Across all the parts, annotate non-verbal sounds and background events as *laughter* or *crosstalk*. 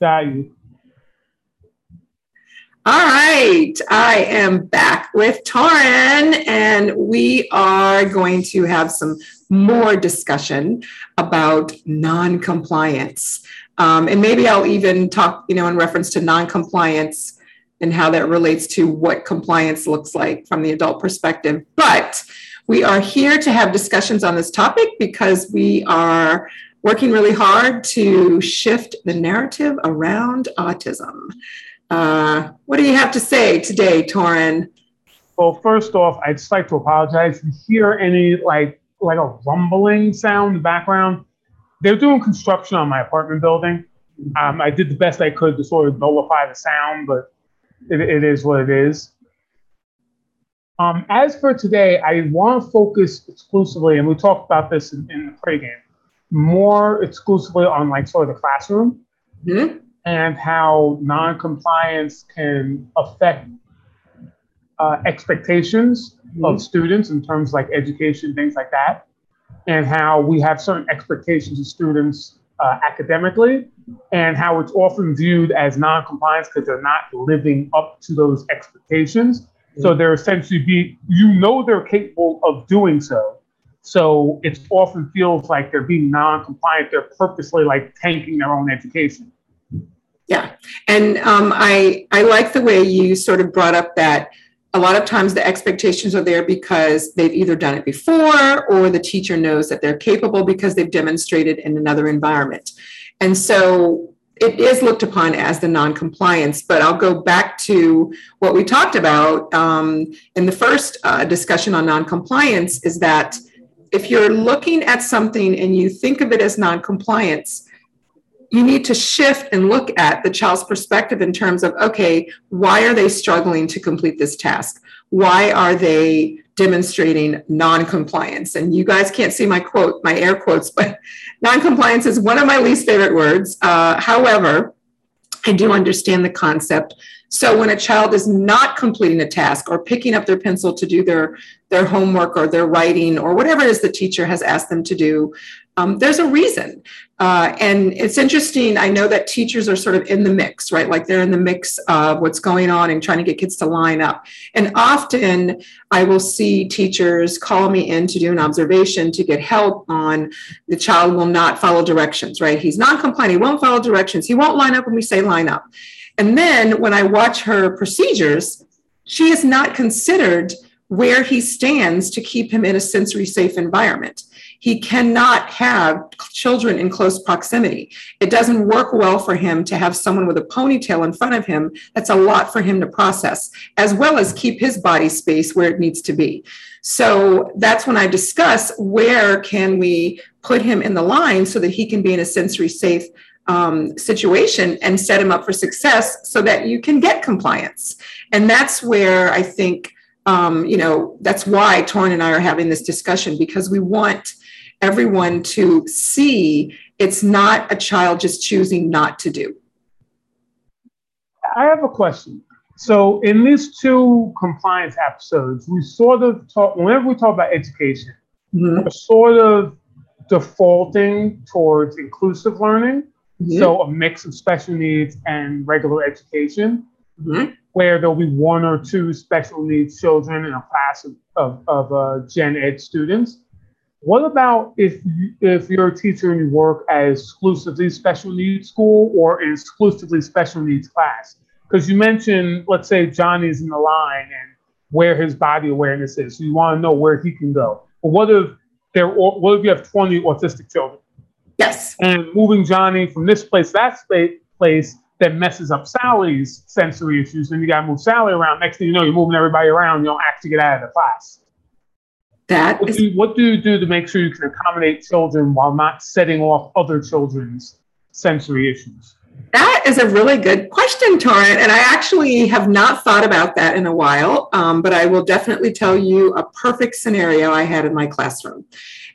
value. All right, I am back with Torrin, and we are going to have some more discussion about non-compliance. Um, and maybe I'll even talk, you know, in reference to non-compliance and how that relates to what compliance looks like from the adult perspective. But we are here to have discussions on this topic because we are working really hard to shift the narrative around autism. Uh, what do you have to say today, Torrin? Well, first off, I'd just like to apologize. If you hear any like like a rumbling sound in the background, they're doing construction on my apartment building. Um, I did the best I could to sort of nullify the sound, but it, it is what it is. Um, as for today, I want to focus exclusively, and we talked about this in, in the pregame, more exclusively on like sort of the classroom. Mm-hmm and how non-compliance can affect uh, expectations mm-hmm. of students in terms like education, things like that, and how we have certain expectations of students uh, academically, and how it's often viewed as non-compliance because they're not living up to those expectations. Mm-hmm. So they're essentially be you know they're capable of doing so. So it often feels like they're being non-compliant. They're purposely like tanking their own education. Yeah, and um, I I like the way you sort of brought up that a lot of times the expectations are there because they've either done it before or the teacher knows that they're capable because they've demonstrated in another environment, and so it is looked upon as the non-compliance. But I'll go back to what we talked about um, in the first uh, discussion on non-compliance is that if you're looking at something and you think of it as non-compliance you need to shift and look at the child's perspective in terms of okay, why are they struggling to complete this task? Why are they demonstrating non-compliance? And you guys can't see my quote, my air quotes, *laughs* but non-compliance is one of my least favorite words. Uh, however, I do understand the concept. So when a child is not completing a task or picking up their pencil to do their, their homework or their writing or whatever it is the teacher has asked them to do, um, there's a reason. Uh, and it's interesting. I know that teachers are sort of in the mix, right? Like they're in the mix of what's going on and trying to get kids to line up. And often I will see teachers call me in to do an observation to get help on the child will not follow directions, right? He's non compliant, he won't follow directions, he won't line up when we say line up. And then when I watch her procedures, she is not considered where he stands to keep him in a sensory safe environment. He cannot have children in close proximity. It doesn't work well for him to have someone with a ponytail in front of him. That's a lot for him to process, as well as keep his body space where it needs to be. So that's when I discuss where can we put him in the line so that he can be in a sensory safe um, situation and set him up for success so that you can get compliance. And that's where I think, um, you know, that's why Torrin and I are having this discussion because we want everyone to see it's not a child just choosing not to do. I have a question. So in these two compliance episodes, we sort of talk whenever we talk about education, mm-hmm. we're sort of defaulting towards inclusive learning. Mm-hmm. So a mix of special needs and regular education, mm-hmm. where there'll be one or two special needs children in a class of, of, of uh, gen ed students. What about if if you're a teacher and you work at exclusively special needs school or an exclusively special needs class? Because you mentioned, let's say Johnny's in the line and where his body awareness is. So you want to know where he can go. But what if there? What if you have 20 autistic children? Yes. And moving Johnny from this place that place that messes up Sally's sensory issues. Then you got to move Sally around. Next thing you know, you're moving everybody around. You don't actually get out of the class. That what, is, do you, what do you do to make sure you can accommodate children while not setting off other children's sensory issues? That is a really good question, Torrin. And I actually have not thought about that in a while, um, but I will definitely tell you a perfect scenario I had in my classroom.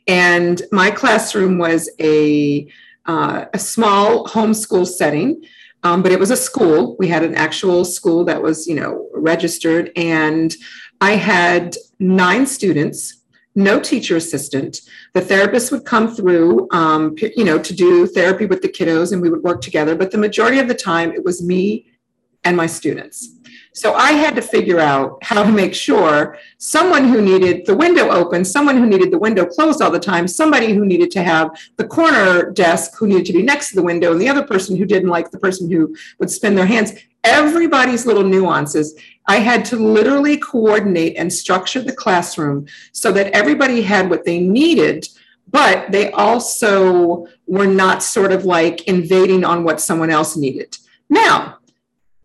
And my classroom was a, uh, a small homeschool setting, um, but it was a school. We had an actual school that was, you know, registered. And I had nine students no teacher assistant. The therapist would come through, um, you know, to do therapy with the kiddos and we would work together. But the majority of the time, it was me and my students. So I had to figure out how to make sure someone who needed the window open, someone who needed the window closed all the time, somebody who needed to have the corner desk who needed to be next to the window, and the other person who didn't like the person who would spin their hands. Everybody's little nuances. I had to literally coordinate and structure the classroom so that everybody had what they needed but they also were not sort of like invading on what someone else needed. Now,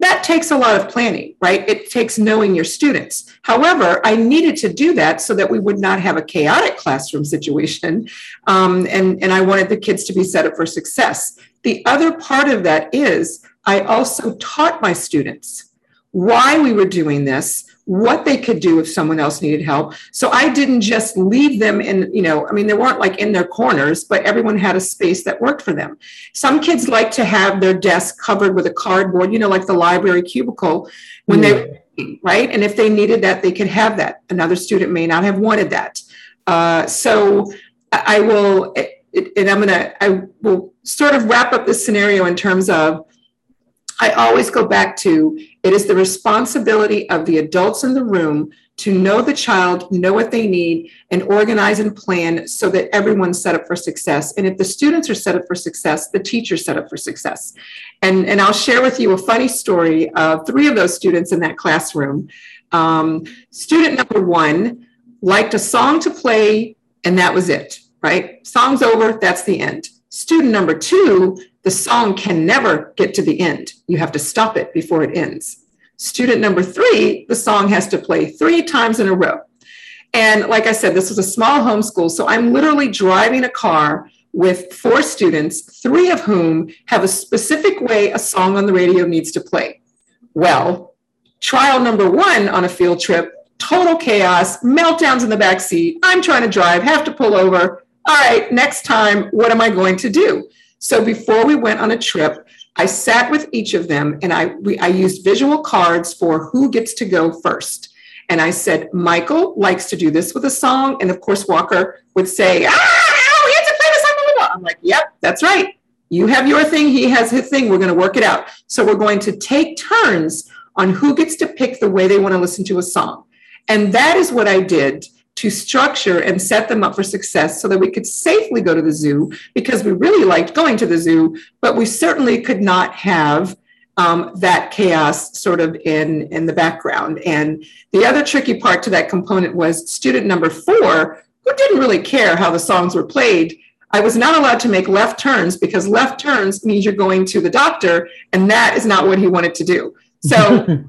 that takes a lot of planning, right? It takes knowing your students. However, I needed to do that so that we would not have a chaotic classroom situation. Um, and, and I wanted the kids to be set up for success. The other part of that is I also taught my students why we were doing this what they could do if someone else needed help. So I didn't just leave them in, you know, I mean, they weren't like in their corners, but everyone had a space that worked for them. Some kids like to have their desk covered with a cardboard, you know, like the library cubicle when yeah. they, right? And if they needed that, they could have that. Another student may not have wanted that. Uh, so I will, and I'm going to, I will sort of wrap up this scenario in terms of I always go back to it is the responsibility of the adults in the room to know the child, know what they need, and organize and plan so that everyone's set up for success. And if the students are set up for success, the teacher's set up for success. And, and I'll share with you a funny story of three of those students in that classroom. Um, student number one liked a song to play, and that was it, right? Song's over, that's the end. Student number two the song can never get to the end. You have to stop it before it ends. Student number three, the song has to play three times in a row. And like I said, this was a small homeschool. So I'm literally driving a car with four students, three of whom have a specific way a song on the radio needs to play. Well, trial number one on a field trip, total chaos, meltdowns in the back seat. I'm trying to drive, have to pull over. All right, next time, what am I going to do? So before we went on a trip, I sat with each of them and I, we, I used visual cards for who gets to go first. And I said, Michael likes to do this with a song. And of course, Walker would say, ah, we have to play the song. I'm like, yep, that's right. You have your thing, he has his thing. We're going to work it out. So we're going to take turns on who gets to pick the way they want to listen to a song. And that is what I did to structure and set them up for success so that we could safely go to the zoo because we really liked going to the zoo, but we certainly could not have um, that chaos sort of in, in the background. And the other tricky part to that component was student number four, who didn't really care how the songs were played. I was not allowed to make left turns because left turns means you're going to the doctor, and that is not what he wanted to do. So *laughs*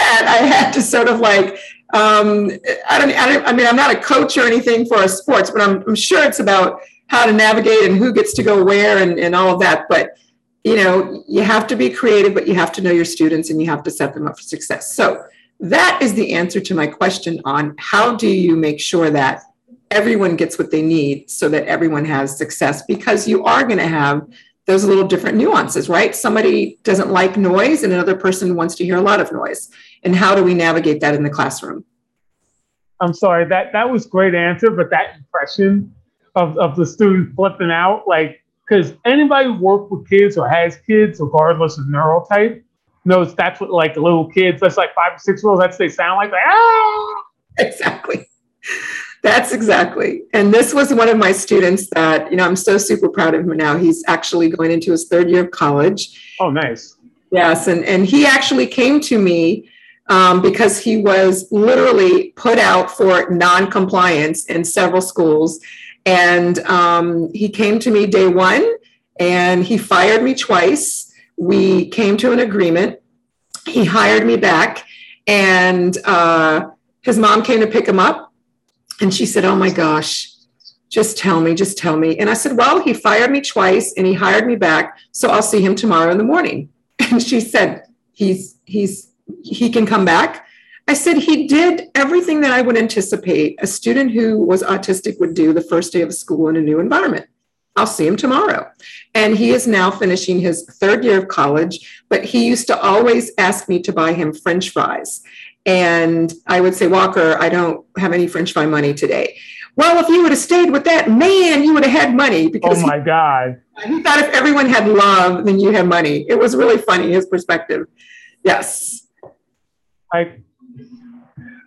I had to sort of like um, I don't, I don't, I mean, I'm not a coach or anything for a sports, but I'm, I'm sure it's about how to navigate and who gets to go where and, and all of that. But, you know, you have to be creative, but you have to know your students and you have to set them up for success. So that is the answer to my question on how do you make sure that everyone gets what they need so that everyone has success because you are going to have those little different nuances, right? Somebody doesn't like noise and another person wants to hear a lot of noise. And how do we navigate that in the classroom? I'm sorry, that, that was great answer, but that impression of, of the student flipping out, like, because anybody who works with kids or has kids, regardless of neurotype, knows that's what like little kids, that's like five or six year olds, that's they sound like, like ah! *laughs* Exactly. That's exactly. And this was one of my students that, you know, I'm so super proud of him now. He's actually going into his third year of college. Oh, nice. Yes. And, and he actually came to me um, because he was literally put out for non-compliance in several schools. And um, he came to me day one and he fired me twice. We came to an agreement. He hired me back and uh, his mom came to pick him up and she said, Oh my gosh, just tell me, just tell me. And I said, Well, he fired me twice and he hired me back. So I'll see him tomorrow in the morning. *laughs* And she said, He's, he's, he can come back. I said, He did everything that I would anticipate a student who was autistic would do the first day of school in a new environment. I'll see him tomorrow. And he is now finishing his third year of college, but he used to always ask me to buy him French fries. And I would say, Walker, I don't have any French fry money today. well, if you would have stayed with that man, you would have had money because oh my God. He, he thought if everyone had love, then you had money. It was really funny, his perspective. Yes. Like,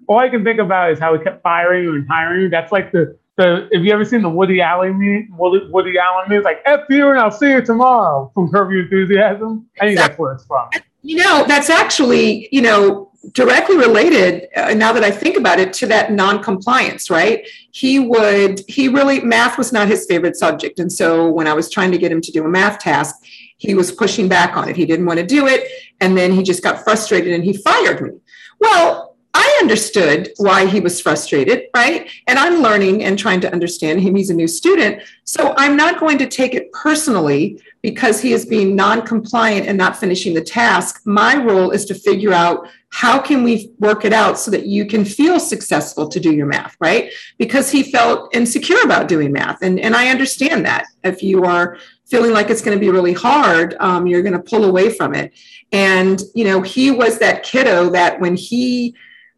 all I can think about is how he kept firing and hiring. That's like the, the if you ever seen the Woody Allen me Woody, Woody Allen me, like F you and I'll see you tomorrow from Curb Your Enthusiasm. I think that's where it's from. You know, that's actually, you know, directly related uh, now that i think about it to that non-compliance right he would he really math was not his favorite subject and so when i was trying to get him to do a math task he was pushing back on it he didn't want to do it and then he just got frustrated and he fired me well I understood why he was frustrated, right? And I'm learning and trying to understand him. He's a new student. So I'm not going to take it personally because he is being non-compliant and not finishing the task. My role is to figure out how can we work it out so that you can feel successful to do your math, right? Because he felt insecure about doing math. And, and I understand that. If you are feeling like it's going to be really hard, um, you're going to pull away from it. And, you know, he was that kiddo that when he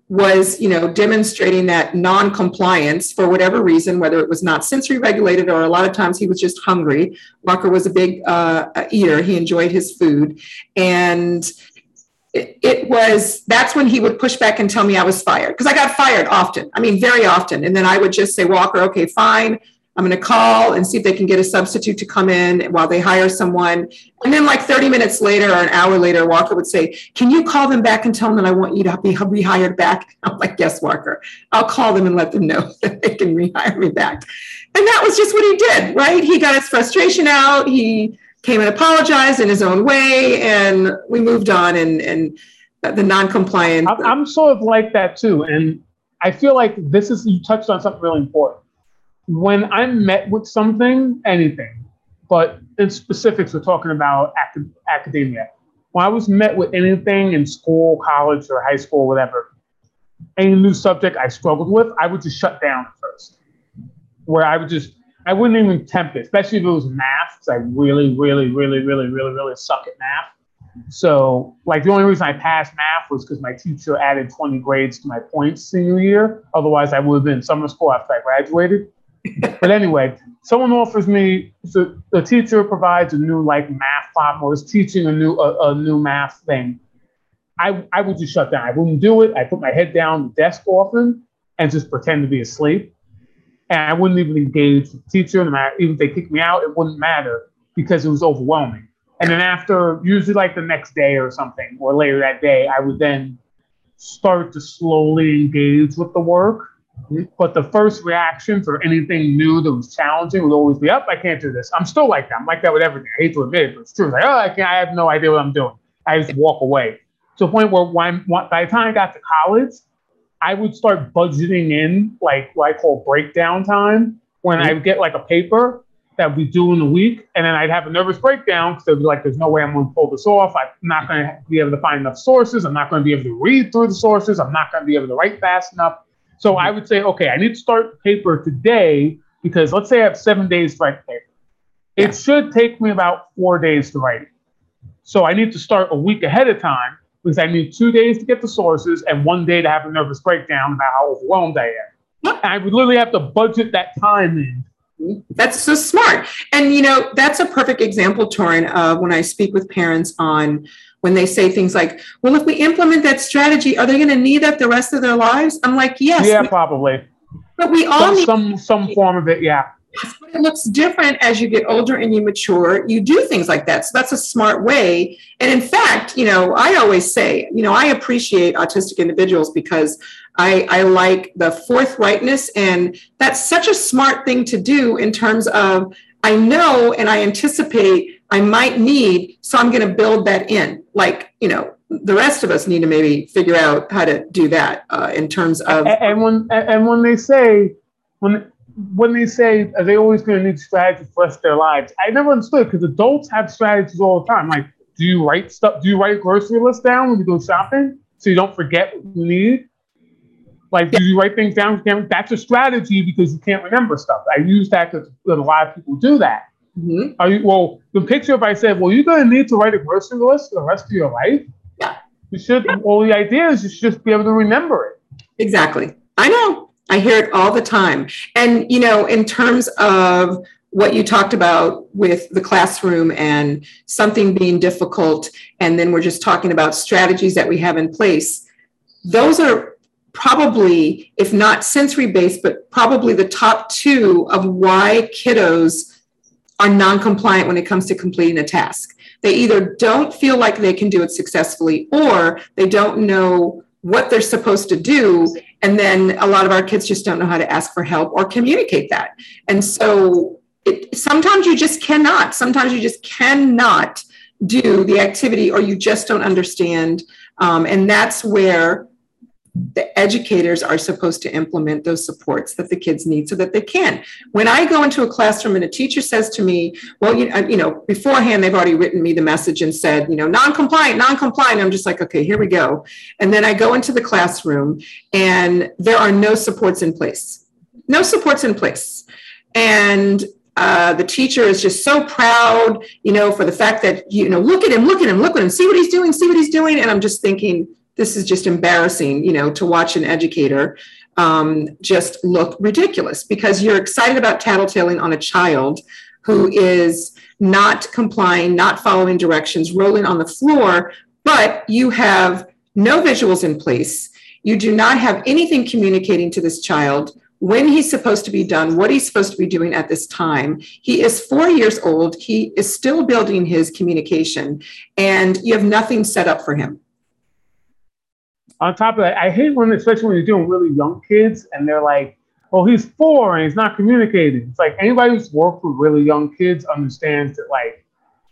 was you know demonstrating that non-compliance for whatever reason whether it was not sensory regulated or a lot of times he was just hungry walker was a big uh, eater he enjoyed his food and it, was that's when he would push back and tell me i was fired because i got fired often i mean very often and then i would just say walker okay fine I'm going to call and see if they can get a substitute to come in while they hire someone. And then, like 30 minutes later or an hour later, Walker would say, Can you call them back and tell them that I want you to be rehired back? *laughs* I'm like, Yes, Walker. I'll call them and let them know *laughs* that they can rehire me back. And that was just what he did, right? He got his frustration out. He came and apologized in his own way, and we moved on. And, and the non-compliant. I'm sort of like that too, and I feel like this is you touched on something really important when I'm met with something, anything, but in specifics, we're talking about acad- academia. When I was met with anything in school, college, or high school, whatever, any new subject I struggled with, I would just shut down first. Where I would just, I wouldn't even attempt it, especially if it was math, because I really, really, really, really, really, really suck at math. So, like, the only reason I passed math was because my teacher added 20 grades to my points senior year. Otherwise, I would have been summer school after I graduated but anyway, someone offers me so the teacher provides a new like math problem or is teaching a new a, a, new math thing. I I would just shut down. I wouldn't do it. I put my head down the desk often and just pretend to be asleep. And I wouldn't even engage with the teacher. No matter even if they kicked me out, it wouldn't matter because it was overwhelming. And then after usually like the next day or something or later that day, I would then start to slowly engage with the work mm-hmm. but the first reaction for anything new that was challenging would always be, up, oh, I can't do this. I'm still like that. I'm like that with everything. I hate to admit it, but it's true. It's like, oh, I can't, I have no idea what I'm doing. I just walk away. To a point where when, by the time I got to college, I would start budgeting in like what I call breakdown time when mm-hmm. I would get like a paper that we do in a week, and then I'd have a nervous breakdown because it'd be like, there's no way I'm going to pull this off. I'm not going to be able to find enough sources. I'm not going to be able to read through the sources. I'm not going to be able to write fast enough. So I would say, okay, I need to start paper today because let's say I have seven days to write paper. It should take me about four days to write it. So I need to start a week ahead of time because I need two days to get the sources and one day to have a nervous breakdown about how overwhelmed I am. And I would literally have to budget that time in that's so smart. And, you know, that's a perfect example, Torrin, of when I speak with parents on when they say things like, well, if we implement that strategy, are they going to need that the rest of their lives? I'm like, yes. Yeah, probably. But we all some, need some, some form of it. Yeah. It looks different as you get older and you mature. You do things like that. So that's a smart way. And in fact, you know, I always say, you know, I appreciate autistic individuals because I, I like the forthrightness. And that's such a smart thing to do in terms of I know and I anticipate I might need, so I'm going to build that in. Like, you know, the rest of us need to maybe figure out how to do that uh, in terms of. And when and when they say when when they say are they always going to need strategy for the rest of their lives, I never understood because adults have strategies all the time. Like, do you write stuff? Do you write grocery lists down when you go shopping so you don't forget what you need? Like, do you write things down? That's a strategy because you can't remember stuff. I use that because a lot of people do that. Mm-hmm. Are you, well, the picture, if I said, well, you're going to need to write a grocery list for the rest of your life, yeah. you should, well, the idea is you should just be able to remember it. Exactly. I know. I hear it all the time. And, you know, in terms of what you talked about with the classroom and something being difficult, and then we're just talking about strategies that we have in place, those are probably, if not sensory based, but probably the top two of why kiddos are non compliant when it comes to completing a task. They either don't feel like they can do it successfully or they don't know what they're supposed to do. And then a lot of our kids just don't know how to ask for help or communicate that. And so it, sometimes you just cannot, sometimes you just cannot do the activity or you just don't understand. Um, and that's where the educators are supposed to implement those supports that the kids need so that they can. When I go into a classroom and a teacher says to me, well, you, uh, you know, beforehand, they've already written me the message and said, you know, non-compliant, non-compliant. I'm just like, okay, here we go. And then I go into the classroom and there are no supports in place, no supports in place. And uh, the teacher is just so proud, you know, for the fact that, you know, look at him, look at him, look at him, see what he's doing, see what he's doing. And I'm just thinking, this is just embarrassing, you know, to watch an educator um, just look ridiculous because you're excited about tattletaling on a child who is not complying, not following directions, rolling on the floor, but you have no visuals in place. You do not have anything communicating to this child when he's supposed to be done, what he's supposed to be doing at this time. He is four years old. He is still building his communication, and you have nothing set up for him on top of that, I hate when, especially when you're doing really young kids and they're like, well, he's four and he's not communicating. It's like anybody who's worked with really young kids understands that, like,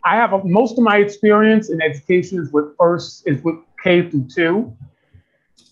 I have a, most of my experience in education is with first, is with K through two.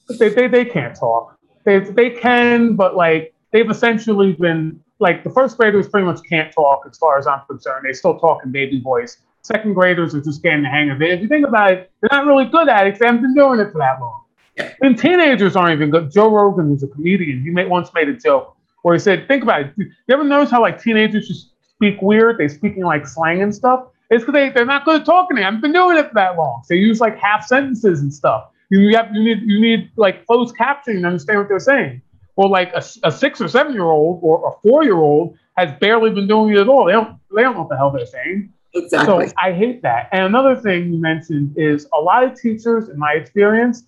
But they, they, they can't talk. They, they can, but like, they've essentially been, like, the first graders pretty much can't talk as far as I'm concerned. They still talk in baby voice. Second graders are just getting the hang of it. If you think about it, they're not really good at it because they haven't been doing it for that long. *laughs* And teenagers aren't even good. Joe Rogan, who's a comedian, he made, once made a joke where he said, "Think about it. You ever notice how like teenagers just speak weird? They speaking like slang and stuff. It's because they they're not good at talking. They haven't been doing it for that long. So they use like half sentences and stuff. You have you need you need like closed captioning to understand what they're saying. Or like a, a six or seven year old or a four year old has barely been doing it at all. They don't they don't know what the hell they're saying. Exactly. So I hate that. And another thing you mentioned is a lot of teachers, in my experience,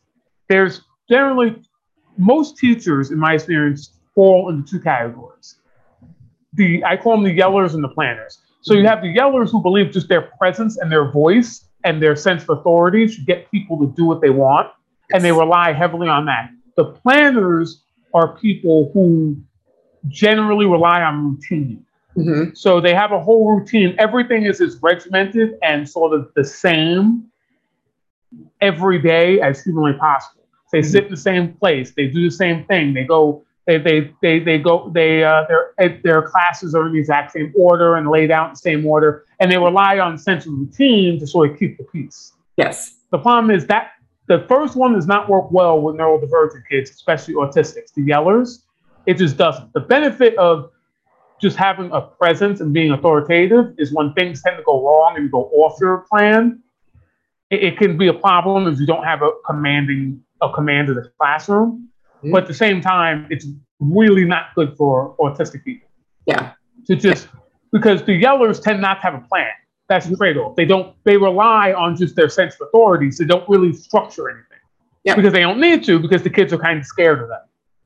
there's generally most teachers, in my experience, fall into two categories. The I call them the yellers and the planners. So you have the yellers who believe just their presence and their voice and their sense of authority should get people to do what they want, and they rely heavily on that. The planners are people who generally rely on routine. Mm-hmm. So they have a whole routine. Everything is as regimented and sort of the same every day as humanly possible. They mm-hmm. sit in the same place. They do the same thing. They go. They they they they go. They uh, their their classes are in the exact same order and laid out in the same order, and they rely on sense of routine to sort of keep the peace. Yes. The problem is that the first one does not work well with neurodivergent kids, especially autistics. The yellers, it just doesn't. The benefit of just having a presence and being authoritative is when things tend to go wrong and go off your plan it, it, can be a problem if you don't have a commanding a command of the classroom. Mm-hmm. But at the same time, it's really not good for autistic people. Yeah. To just because the yellers tend not to have a plan. That's the trade-off. They don't. They rely on just their sense of authority. So they don't really structure anything. Yeah. Because they don't need to. Because the kids are kind of scared of them.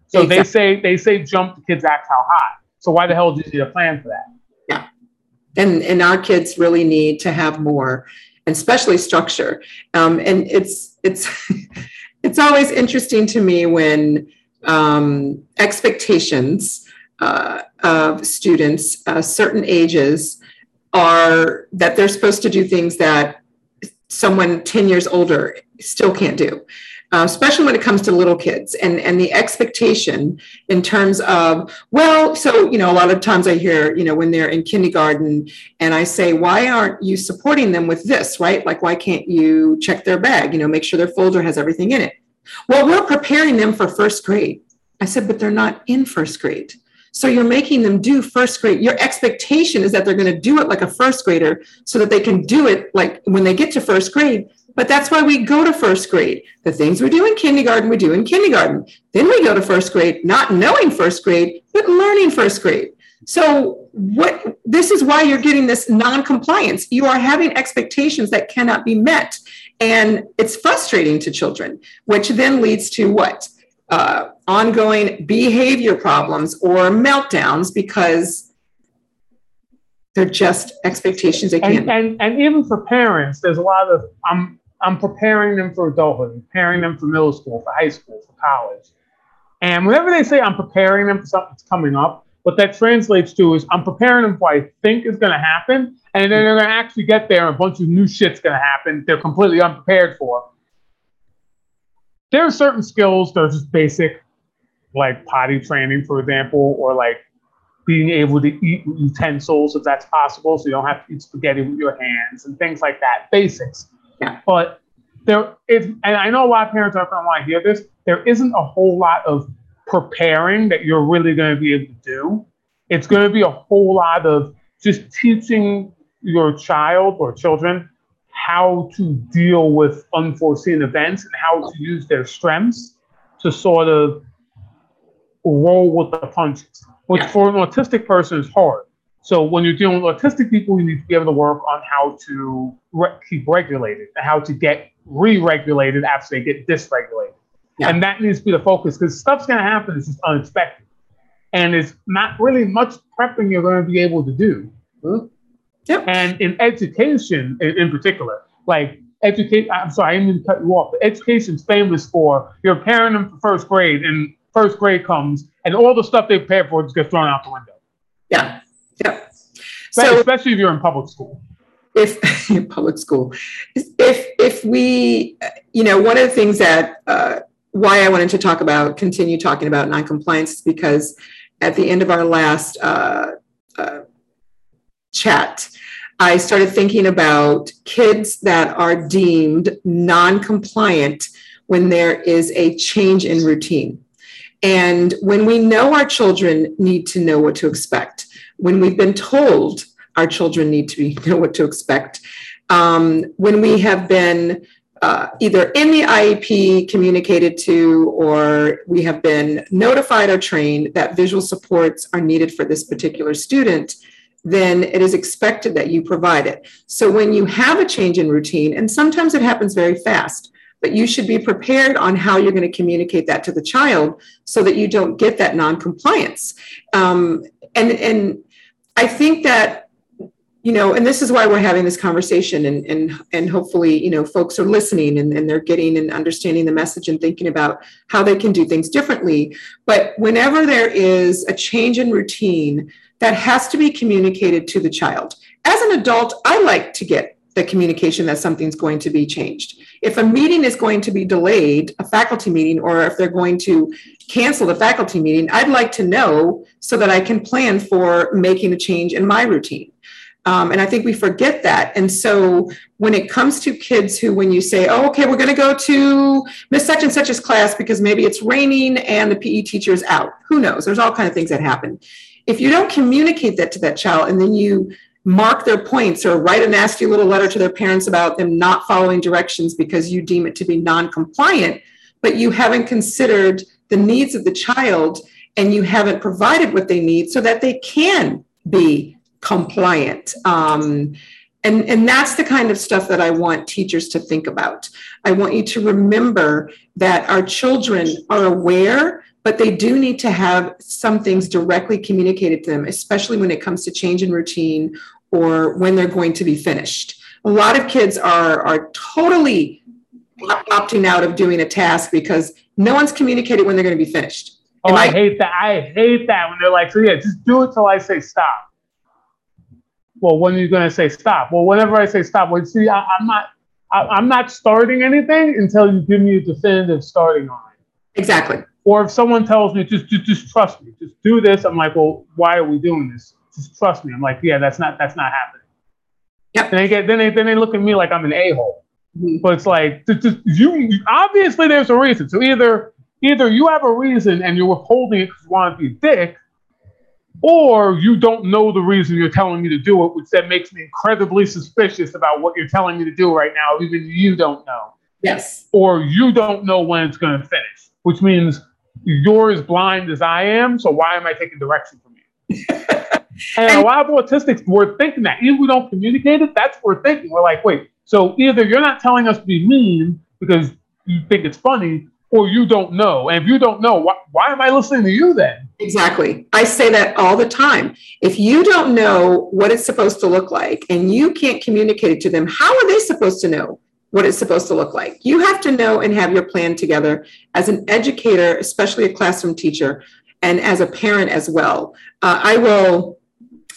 So exactly. they say they say jump. The kids act how high. So why the hell do you need a plan for that? Yeah. And and our kids really need to have more and especially structure. Um, and it's it's *laughs* it's always interesting to me when um, expectations uh, of students, uh, certain ages, are that they're supposed to do things that someone 10 years older still can't do uh, especially when it comes to little kids and, and the expectation in terms of, well, so, you know, a lot of times I hear, you know, when they're in kindergarten and I say, why aren't you supporting them with this, right? Like, why can't you check their bag, you know, make sure their folder has everything in it? Well, we're preparing them for first grade. I said, but they're not in first grade. So you're making them do first grade. Your expectation is that they're going to do it like a first grader so that they can do it like when they get to first grade, But that's why we go to first grade. The things we do in kindergarten, we do in kindergarten. Then we go to first grade, not knowing first grade, but learning first grade. So what this is why you're getting this non-compliance. You are having expectations that cannot be met. And it's frustrating to children, which then leads to what? Uh, ongoing behavior problems or meltdowns because they're just expectations they can't. And, and, and even for parents, there's a lot of I'm I'm preparing them for adulthood, preparing them for middle school, for high school, for college. And whenever they say I'm preparing them for something that's coming up, what that translates to is I'm preparing them for what I think is going to happen, and then they're going to actually get there and a bunch of new shit's going to happen they're completely unprepared for. There are certain skills that are just basic, like potty training, for example, or like being able to eat utensils if that's possible, so you don't have to eat spaghetti with your hands and things like that. Basics. Yeah. But there is, and I know a lot of parents aren't going to want to hear this. There isn't a whole lot of preparing that you're really going to be able to do. It's going to be a whole lot of just teaching your child or children how to deal with unforeseen events and how to use their strengths to sort of roll with the punches, which for an autistic person is hard. So when you're dealing with autistic people, you need to be able to work on how to re- keep regulated and how to get re-regulated after they get dysregulated. Yeah. And that needs to be the focus because stuff's going to happen. It's just unexpected. And it's not really much prepping you're going to be able to do. Mm-hmm. Yep. And in education, in, in particular, like educate, I'm sorry, I didn't mean to cut you off, but education's famous for you're preparing them for first grade, and first grade comes, and all the stuff they prepared for just gets thrown out the window. Yeah. Yeah. So, especially if you're in public school if *laughs* in public school if if we you know one of the things that uh, why I wanted to talk about, continue talking about noncompliance is because at the end of our last uh, uh, chat, I started thinking about kids that are deemed non-compliant when there is a change in routine. And when we know our children need to know what to expect, when we've been told our children need to be, *laughs* know what to expect, um, when we have been uh, either in the IEP communicated to, or we have been notified or trained that visual supports are needed for this particular student, then it is expected that you provide it. So when you have a change in routine, and sometimes it happens very fast, but you should be prepared on how you're going to communicate that to the child so that you don't get that non-compliance. Um, and and I think that you know, and this is why we're having this conversation and and and hopefully, you know, folks are listening and, and they're getting and understanding the message and thinking about how they can do things differently. But whenever there is a change in routine, that has to be communicated to the child. As an adult, I like to get the communication that something's going to be changed. If a meeting is going to be delayed, a faculty meeting, or if they're going to cancel the faculty meeting, I'd like to know so that I can plan for making a change in my routine. Um, and I think we forget that. And so when it comes to kids who, when you say, oh, okay, we're going to go to Miss Such and Such's class because maybe it's raining and the PE teacher is out, who knows? There's all kinds of things that happen. If you don't communicate that to that child and then you mark their points or write a nasty little letter to their parents about them not following directions because you deem it to be non compliant, but you haven't considered the needs of the child and you haven't provided what they need so that they can be compliant. Um, and, and that's the kind of stuff that I want teachers to think about. I want you to remember that our children are aware, but they do need to have some things directly communicated to them, especially when it comes to change in routine or when they're going to be finished. A lot of kids are, are totally opting out of doing a task because no one's communicated when they're going to be finished. Oh, I, I hate that. I hate that when they're like, so yeah, just do it till I say stop well, when are you going to say stop? Well, whenever I say stop, well, see, I, am not, I, am not starting anything until you give me a definitive starting line. Exactly. Or if someone tells me just, just, just trust me, just do this, I'm like, well, why are we doing this? Just trust me. I'm like, yeah, that's not, that's not happening. Yeah. And they get, then they, then they look at me like I'm an a hole. Mm-hmm. But it's like, just, you obviously there's a reason. So either, either you have a reason and you're withholding it because you want to be a dick, or you don't know the reason you're telling me to do it, which then makes me incredibly suspicious about what you're telling me to do right now, even you don't know. Yes. Or you don't know when it's going to finish, which means you're as blind as I am. So why am I taking direction from you? and, *laughs* and a lot of autistics, we're thinking that. Even if we don't communicate it, that's what we're thinking. We're like, wait, so either you're not telling us to be mean because you think it's funny, or you don't know. And if you don't know, why, why am I listening to you then? Exactly. I say that all the time. If you don't know what it's supposed to look like and you can't communicate it to them, how are they supposed to know what it's supposed to look like? You have to know and have your plan together as an educator, especially a classroom teacher, and as a parent as well. Uh, I will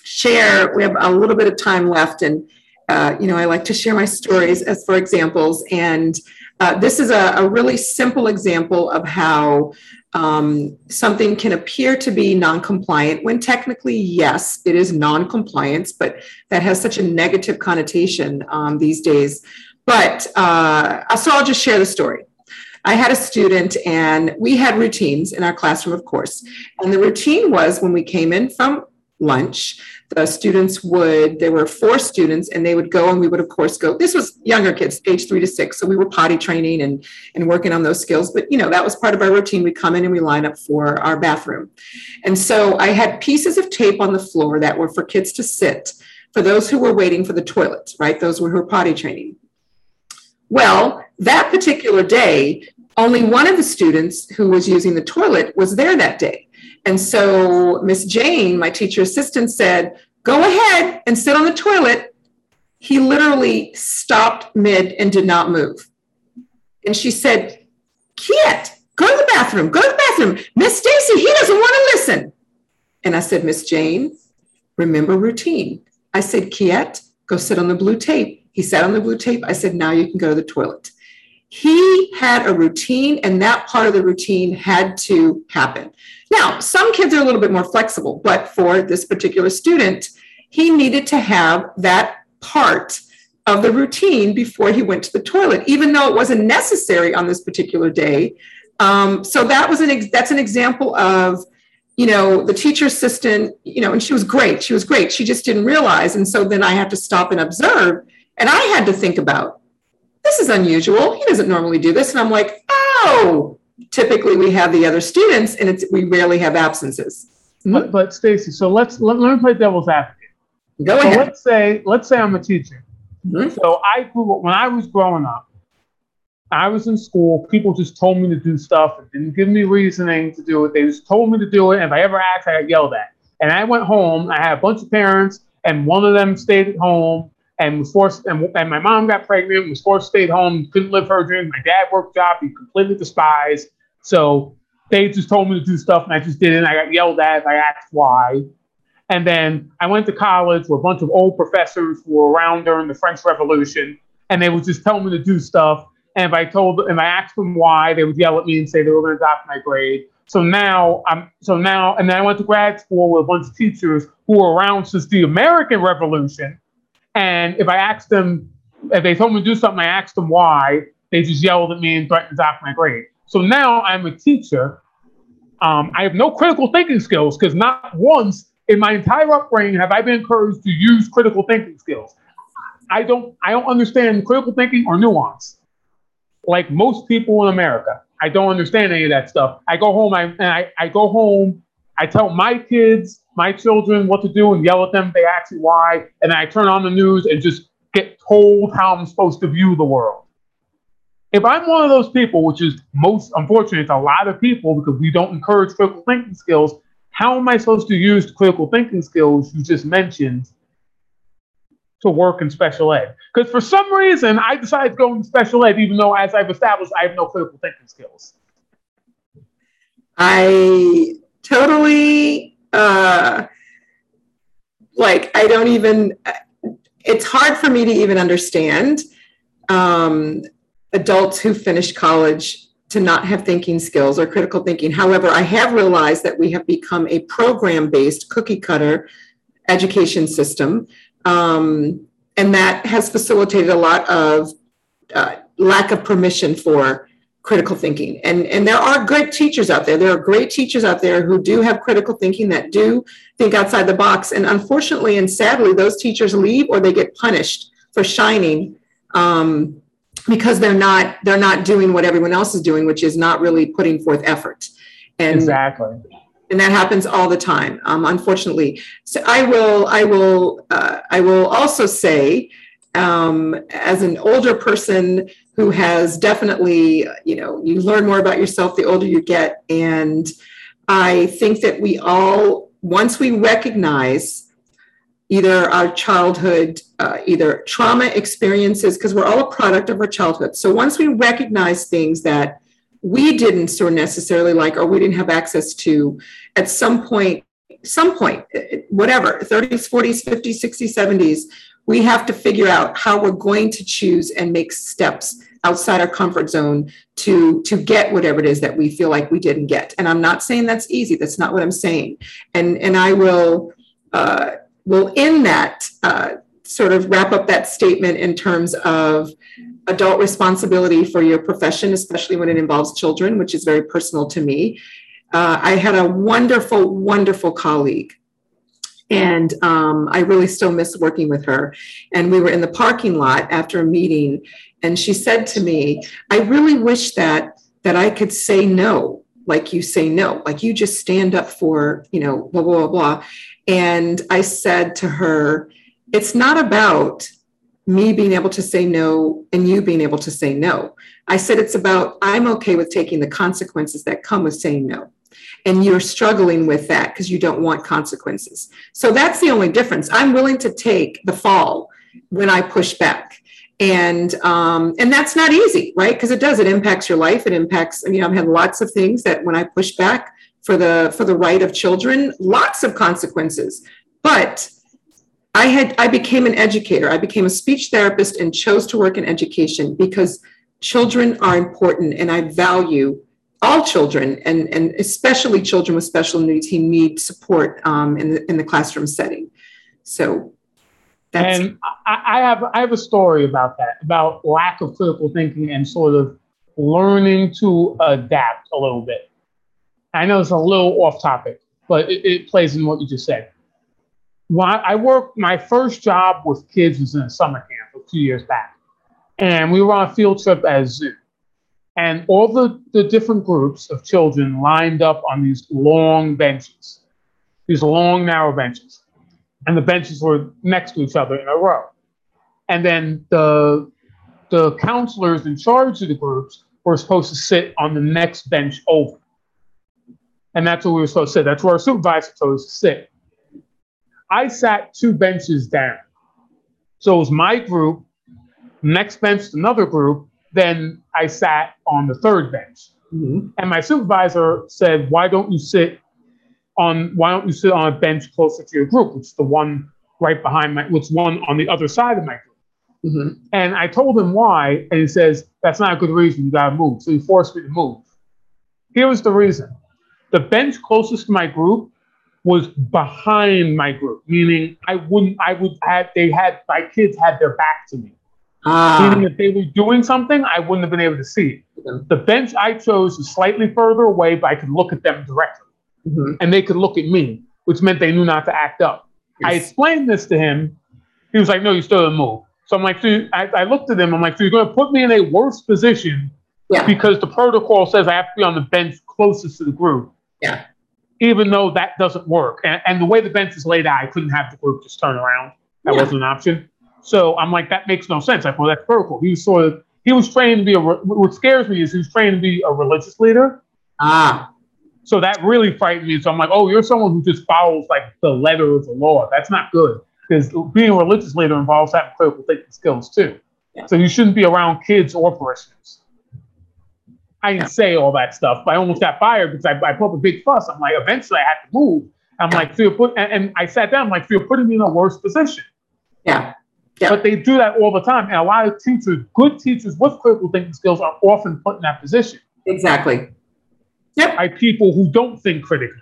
share, we have a little bit of time left, and uh, you know, I like to share my stories as for examples. And uh, this is a, a, really simple example of how um, something can appear to be non-compliant when technically, yes, it is non-compliance, but that has such a negative connotation um, these days. But uh, so I'll just share the story. I had a student and we had routines in our classroom, of course. And the routine was when we came in from lunch, the students would, there were four students, and they would go and we would, of course, go. This was younger kids, age three to six. So we were potty training and, and working on those skills. But, you know, that was part of our routine. We come in and we line up for our bathroom. And so I had pieces of tape on the floor that were for kids to sit for those who were waiting for the toilet, right? Those were who were potty training. Well, that particular day, only one of the students who was using the toilet was there that day. And so Miss Jane, my teacher assistant, said, Go ahead and sit on the toilet. He literally stopped mid and did not move. And she said, Kiet, go to the bathroom, go to the bathroom. Miss Stacy, he doesn't want to listen. And I said, Miss Jane, remember routine. I said, Kiet, go sit on the blue tape. He sat on the blue tape. I said, now you can go to the toilet. He had a routine, and that part of the routine had to happen. Now, some kids are a little bit more flexible, but for this particular student, he needed to have that part of the routine before he went to the toilet, even though it wasn't necessary on this particular day. Um, so that was an that's an example of you know the teacher assistant you know and she was great she was great she just didn't realize and so then i had to stop and observe and i had to think about this is unusual he doesn't normally do this and i'm like oh typically we have the other students and it's we rarely have absences. Mm-hmm. But, but Stacy, so let's let, let me play devil's advocate. Go so ahead. Let's say let's say I'm a teacher. Mm-hmm. So I grew when I was growing up, I was in school. People just told me to do stuff and didn't give me reasoning to do it. They just told me to do it. And if I ever asked, I got yelled at. And I went home. I had a bunch of parents, and one of them stayed at home and was forced. And, and my mom got pregnant, was forced to stay at home, couldn't live her dream. My dad worked job he completely despised. So they just told me to do stuff and I just didn't I got yelled at. I asked why. And then I went to college with a bunch of old professors who were around during the French Revolution, and they would just tell me to do stuff. And if I told, if I asked them why, they would yell at me and say they were going to dock my grade. So now I'm, so now, and then I went to grad school with a bunch of teachers who were around since the American Revolution. And if I asked them, if they told me to do something, I asked them why, they just yelled at me and threatened to dock my grade. So now I'm a teacher. Um, I have no critical thinking skills because not once in my entire upbringing have I been encouraged to use critical thinking skills. I don't I don't understand critical thinking or nuance. Like most people in America, I don't understand any of that stuff. I go home I, and I, I go home, I tell my kids, my children what to do and yell at them. They ask me why, and I turn on the news and just get told how I'm supposed to view the world if I'm one of those people, which is most unfortunate, it's a lot of people because we don't encourage critical thinking skills, how am I supposed to use the critical thinking skills you just mentioned to work in special ed? Because for some reason, I decided to go into special ed, even though, as I've established, I have no critical thinking skills. I totally, uh, like, I don't even, it's hard for me to even understand. Um, adults who finished college to not have thinking skills or critical thinking. However, I have realized that we have become a program based cookie cutter education system. Um, and that has facilitated a lot of uh, lack of permission for critical thinking. And, and there are good teachers out there. There are great teachers out there who do have critical thinking that do think outside the box. And unfortunately and sadly, those teachers leave or they get punished for shining um, because they're not they're not doing what everyone else is doing, which is not really putting forth effort. And exactly. And that happens all the time, um, unfortunately. So I will I will uh, I will also say um, as an older person who has definitely, you know, you learn more about yourself the older you get. And I think that we all, once we recognize either our childhood, uh, either trauma experiences, because we're all a product of our childhood. So once we recognize things that we didn't of necessarily like or we didn't have access to at some point, some point, whatever, 30s, 40s, 50s, 60s, 70s, we have to figure out how we're going to choose and make steps outside our comfort zone to to get whatever it is that we feel like we didn't get. And i'm not saying that's easy. That's not what i'm saying. And and i will uh, will in that uh, sort of wrap up that statement in terms of adult responsibility for your profession especially when it involves children which is very personal to me. Uh, i had a wonderful wonderful colleague and um, I really still miss working with her. And we were in the parking lot after a meeting, and she said to me, "I really wish that that I could say no, like you say no, like you just stand up for you know blah blah blah." blah. And I said to her, "It's not about." me being able to say no and you being able to say no. I said it's about I'm okay with taking the consequences that come with saying no and you're struggling with that because you don't want consequences. So that's the only difference. I'm willing to take the fall when I push back. And um, and that's not easy, right? Because it does. It impacts your life. It impacts. You know, I've had lots of things that when I push back for the for the right of children, lots of consequences. But I had I became an educator. I became a speech therapist and chose to work in education because children are important, and I value all children and, and especially children with special needs who need support um, in, the, in the classroom setting. So that's. And I, have, I have a story about that, about lack of critical thinking and sort of learning to adapt a little bit. I know it's a little off topic, but it, it plays in what you just said. When I, I worked, my first job with kids was in a summer camp a few years back. And we were on a field trip at zoo and all the, the different groups of children lined up on these long benches, these long, narrow benches. And the benches were next to each other in a row. And then the, the counselors in charge of the groups were supposed to sit on the next bench over. And that's where we were supposed to sit. That's where our supervisor told us to sit. I sat two benches down. So it was my group, next bench, another group, then I sat on the third bench. Mm-hmm. And my supervisor said, Why don't you sit on why don't you sit on a bench closer to your group, which is the one right behind my which one on the other side of my group. Mm-hmm. And I told him why, and he says, That's not a good reason, you gotta move. So he forced me to move. Here was the reason. The bench closest to my group was behind my group, meaning I wouldn't I would have they had my kids had their back to me. Ah. Meaning, if they were doing something, I wouldn't have been able to see it. Mm-hmm. The bench I chose was slightly further away, but I could look at them directly. Mm-hmm. And they could look at me, which meant they knew not to act up. Yes. I explained this to him. He was like, no, you still didn't move. So I'm like, so I, I, looked at him. I'm like, so you're going to put me in a worse position yeah. because the protocol says I have to be on the bench closest to the group. Yeah. Even though that doesn't work. And, and the way the bench is laid out, I couldn't have the group just turn around. That yeah. wasn't an option. So I'm like, that makes no sense. Like, well, that's vertical. He was sort of, he was trained to be a, what scares me is he was trained to be a religious leader. Ah. So that really frightened me. So I'm like, oh, you're someone who just follows like the letter of the law. That's not good because being a religious leader involves having critical thinking skills too. Yeah. So you shouldn't be around kids or parishioners. I didn't yeah. say all that stuff, but I almost got fired because I, I put up a big fuss. I'm like, eventually I had to move. I'm yeah. like, so you're put, and, and I sat down. I'm like, so you're putting me in a worse position. Yeah. Yeah. But they do that all the time. And a lot of teachers, good teachers with critical thinking skills, are often put in that position. Exactly. Yep. By people who don't think critically.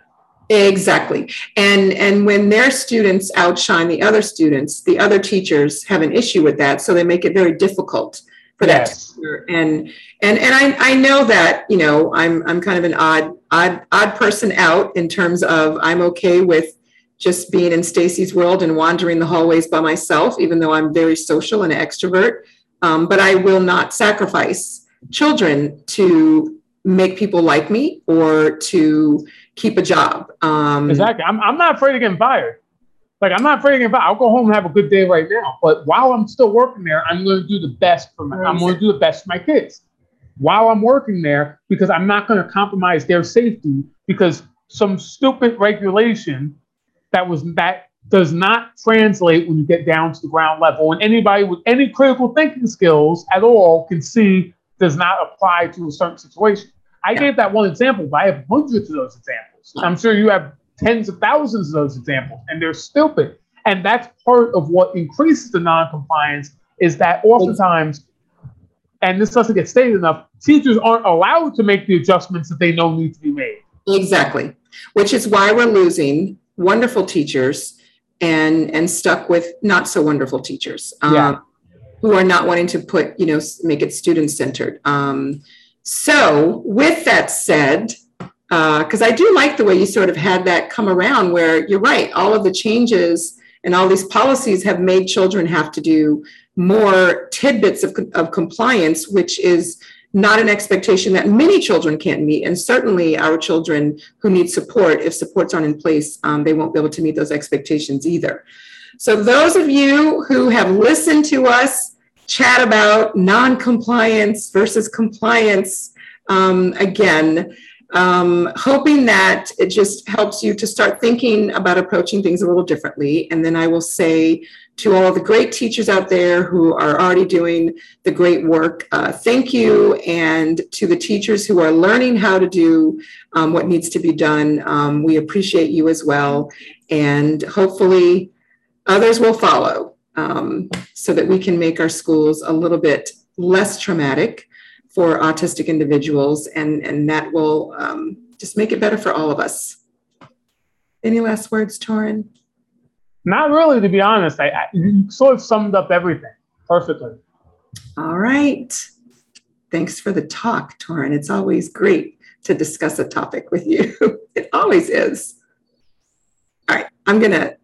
Exactly. And and when their students outshine the other students, the other teachers have an issue with that. So they make it very difficult for that Yes. teacher. And and and I I know that you know I'm I'm kind of an odd odd odd person out in terms of I'm okay with just being in Stacy's world and wandering the hallways by myself, even though I'm very social and an extrovert. Um, but I will not sacrifice children to make people like me or to keep a job. Um, Exactly. I'm, I'm not afraid of getting fired. Like, I'm not afraid of getting fired. I'll go home and have a good day right now. But while I'm still working there, I'm going to do the best for my, I'm going to do the best for my kids while I'm working there because I'm not going to compromise their safety because some stupid regulation that was that does not translate when you get down to the ground level. And anybody with any critical thinking skills at all can see does not apply to a certain situation. I Yeah. gave that one example, but I have hundreds of those examples. I'm sure you have tens of thousands of those examples, and they're stupid. And that's part of what increases the non-compliance is that oftentimes, and this doesn't get stated enough, teachers aren't allowed to make the adjustments that they know need to be made. Exactly, which is why we're losing wonderful teachers and and stuck with not so wonderful teachers um, Yeah. who are not wanting to put you know make it student centered. Um, so with that said, because I do like the way you sort of had that come around, where you're right, all of the changes and all these policies have made children have to do more tidbits of, of compliance, which is not an expectation that many children can't meet. And certainly our children who need support, if supports aren't in place, um, they won't be able to meet those expectations either. So those of you who have listened to us chat about non-compliance versus compliance, um, again, um, hoping that it just helps you to start thinking about approaching things a little differently. And then I will say to all the great teachers out there who are already doing the great work. Uh, thank you. And to the teachers who are learning how to do um, what needs to be done, um, we appreciate you as well. And hopefully, others will follow um, so that we can make our schools a little bit less traumatic for autistic individuals. And, and that will um, just make it better for all of us. Any last words, Torrin? Not really, to be honest. I, I sort of summed up everything perfectly. All right. Thanks for the talk, Torrin. It's always great to discuss a topic with you. *laughs* it always is. All right, I'm going to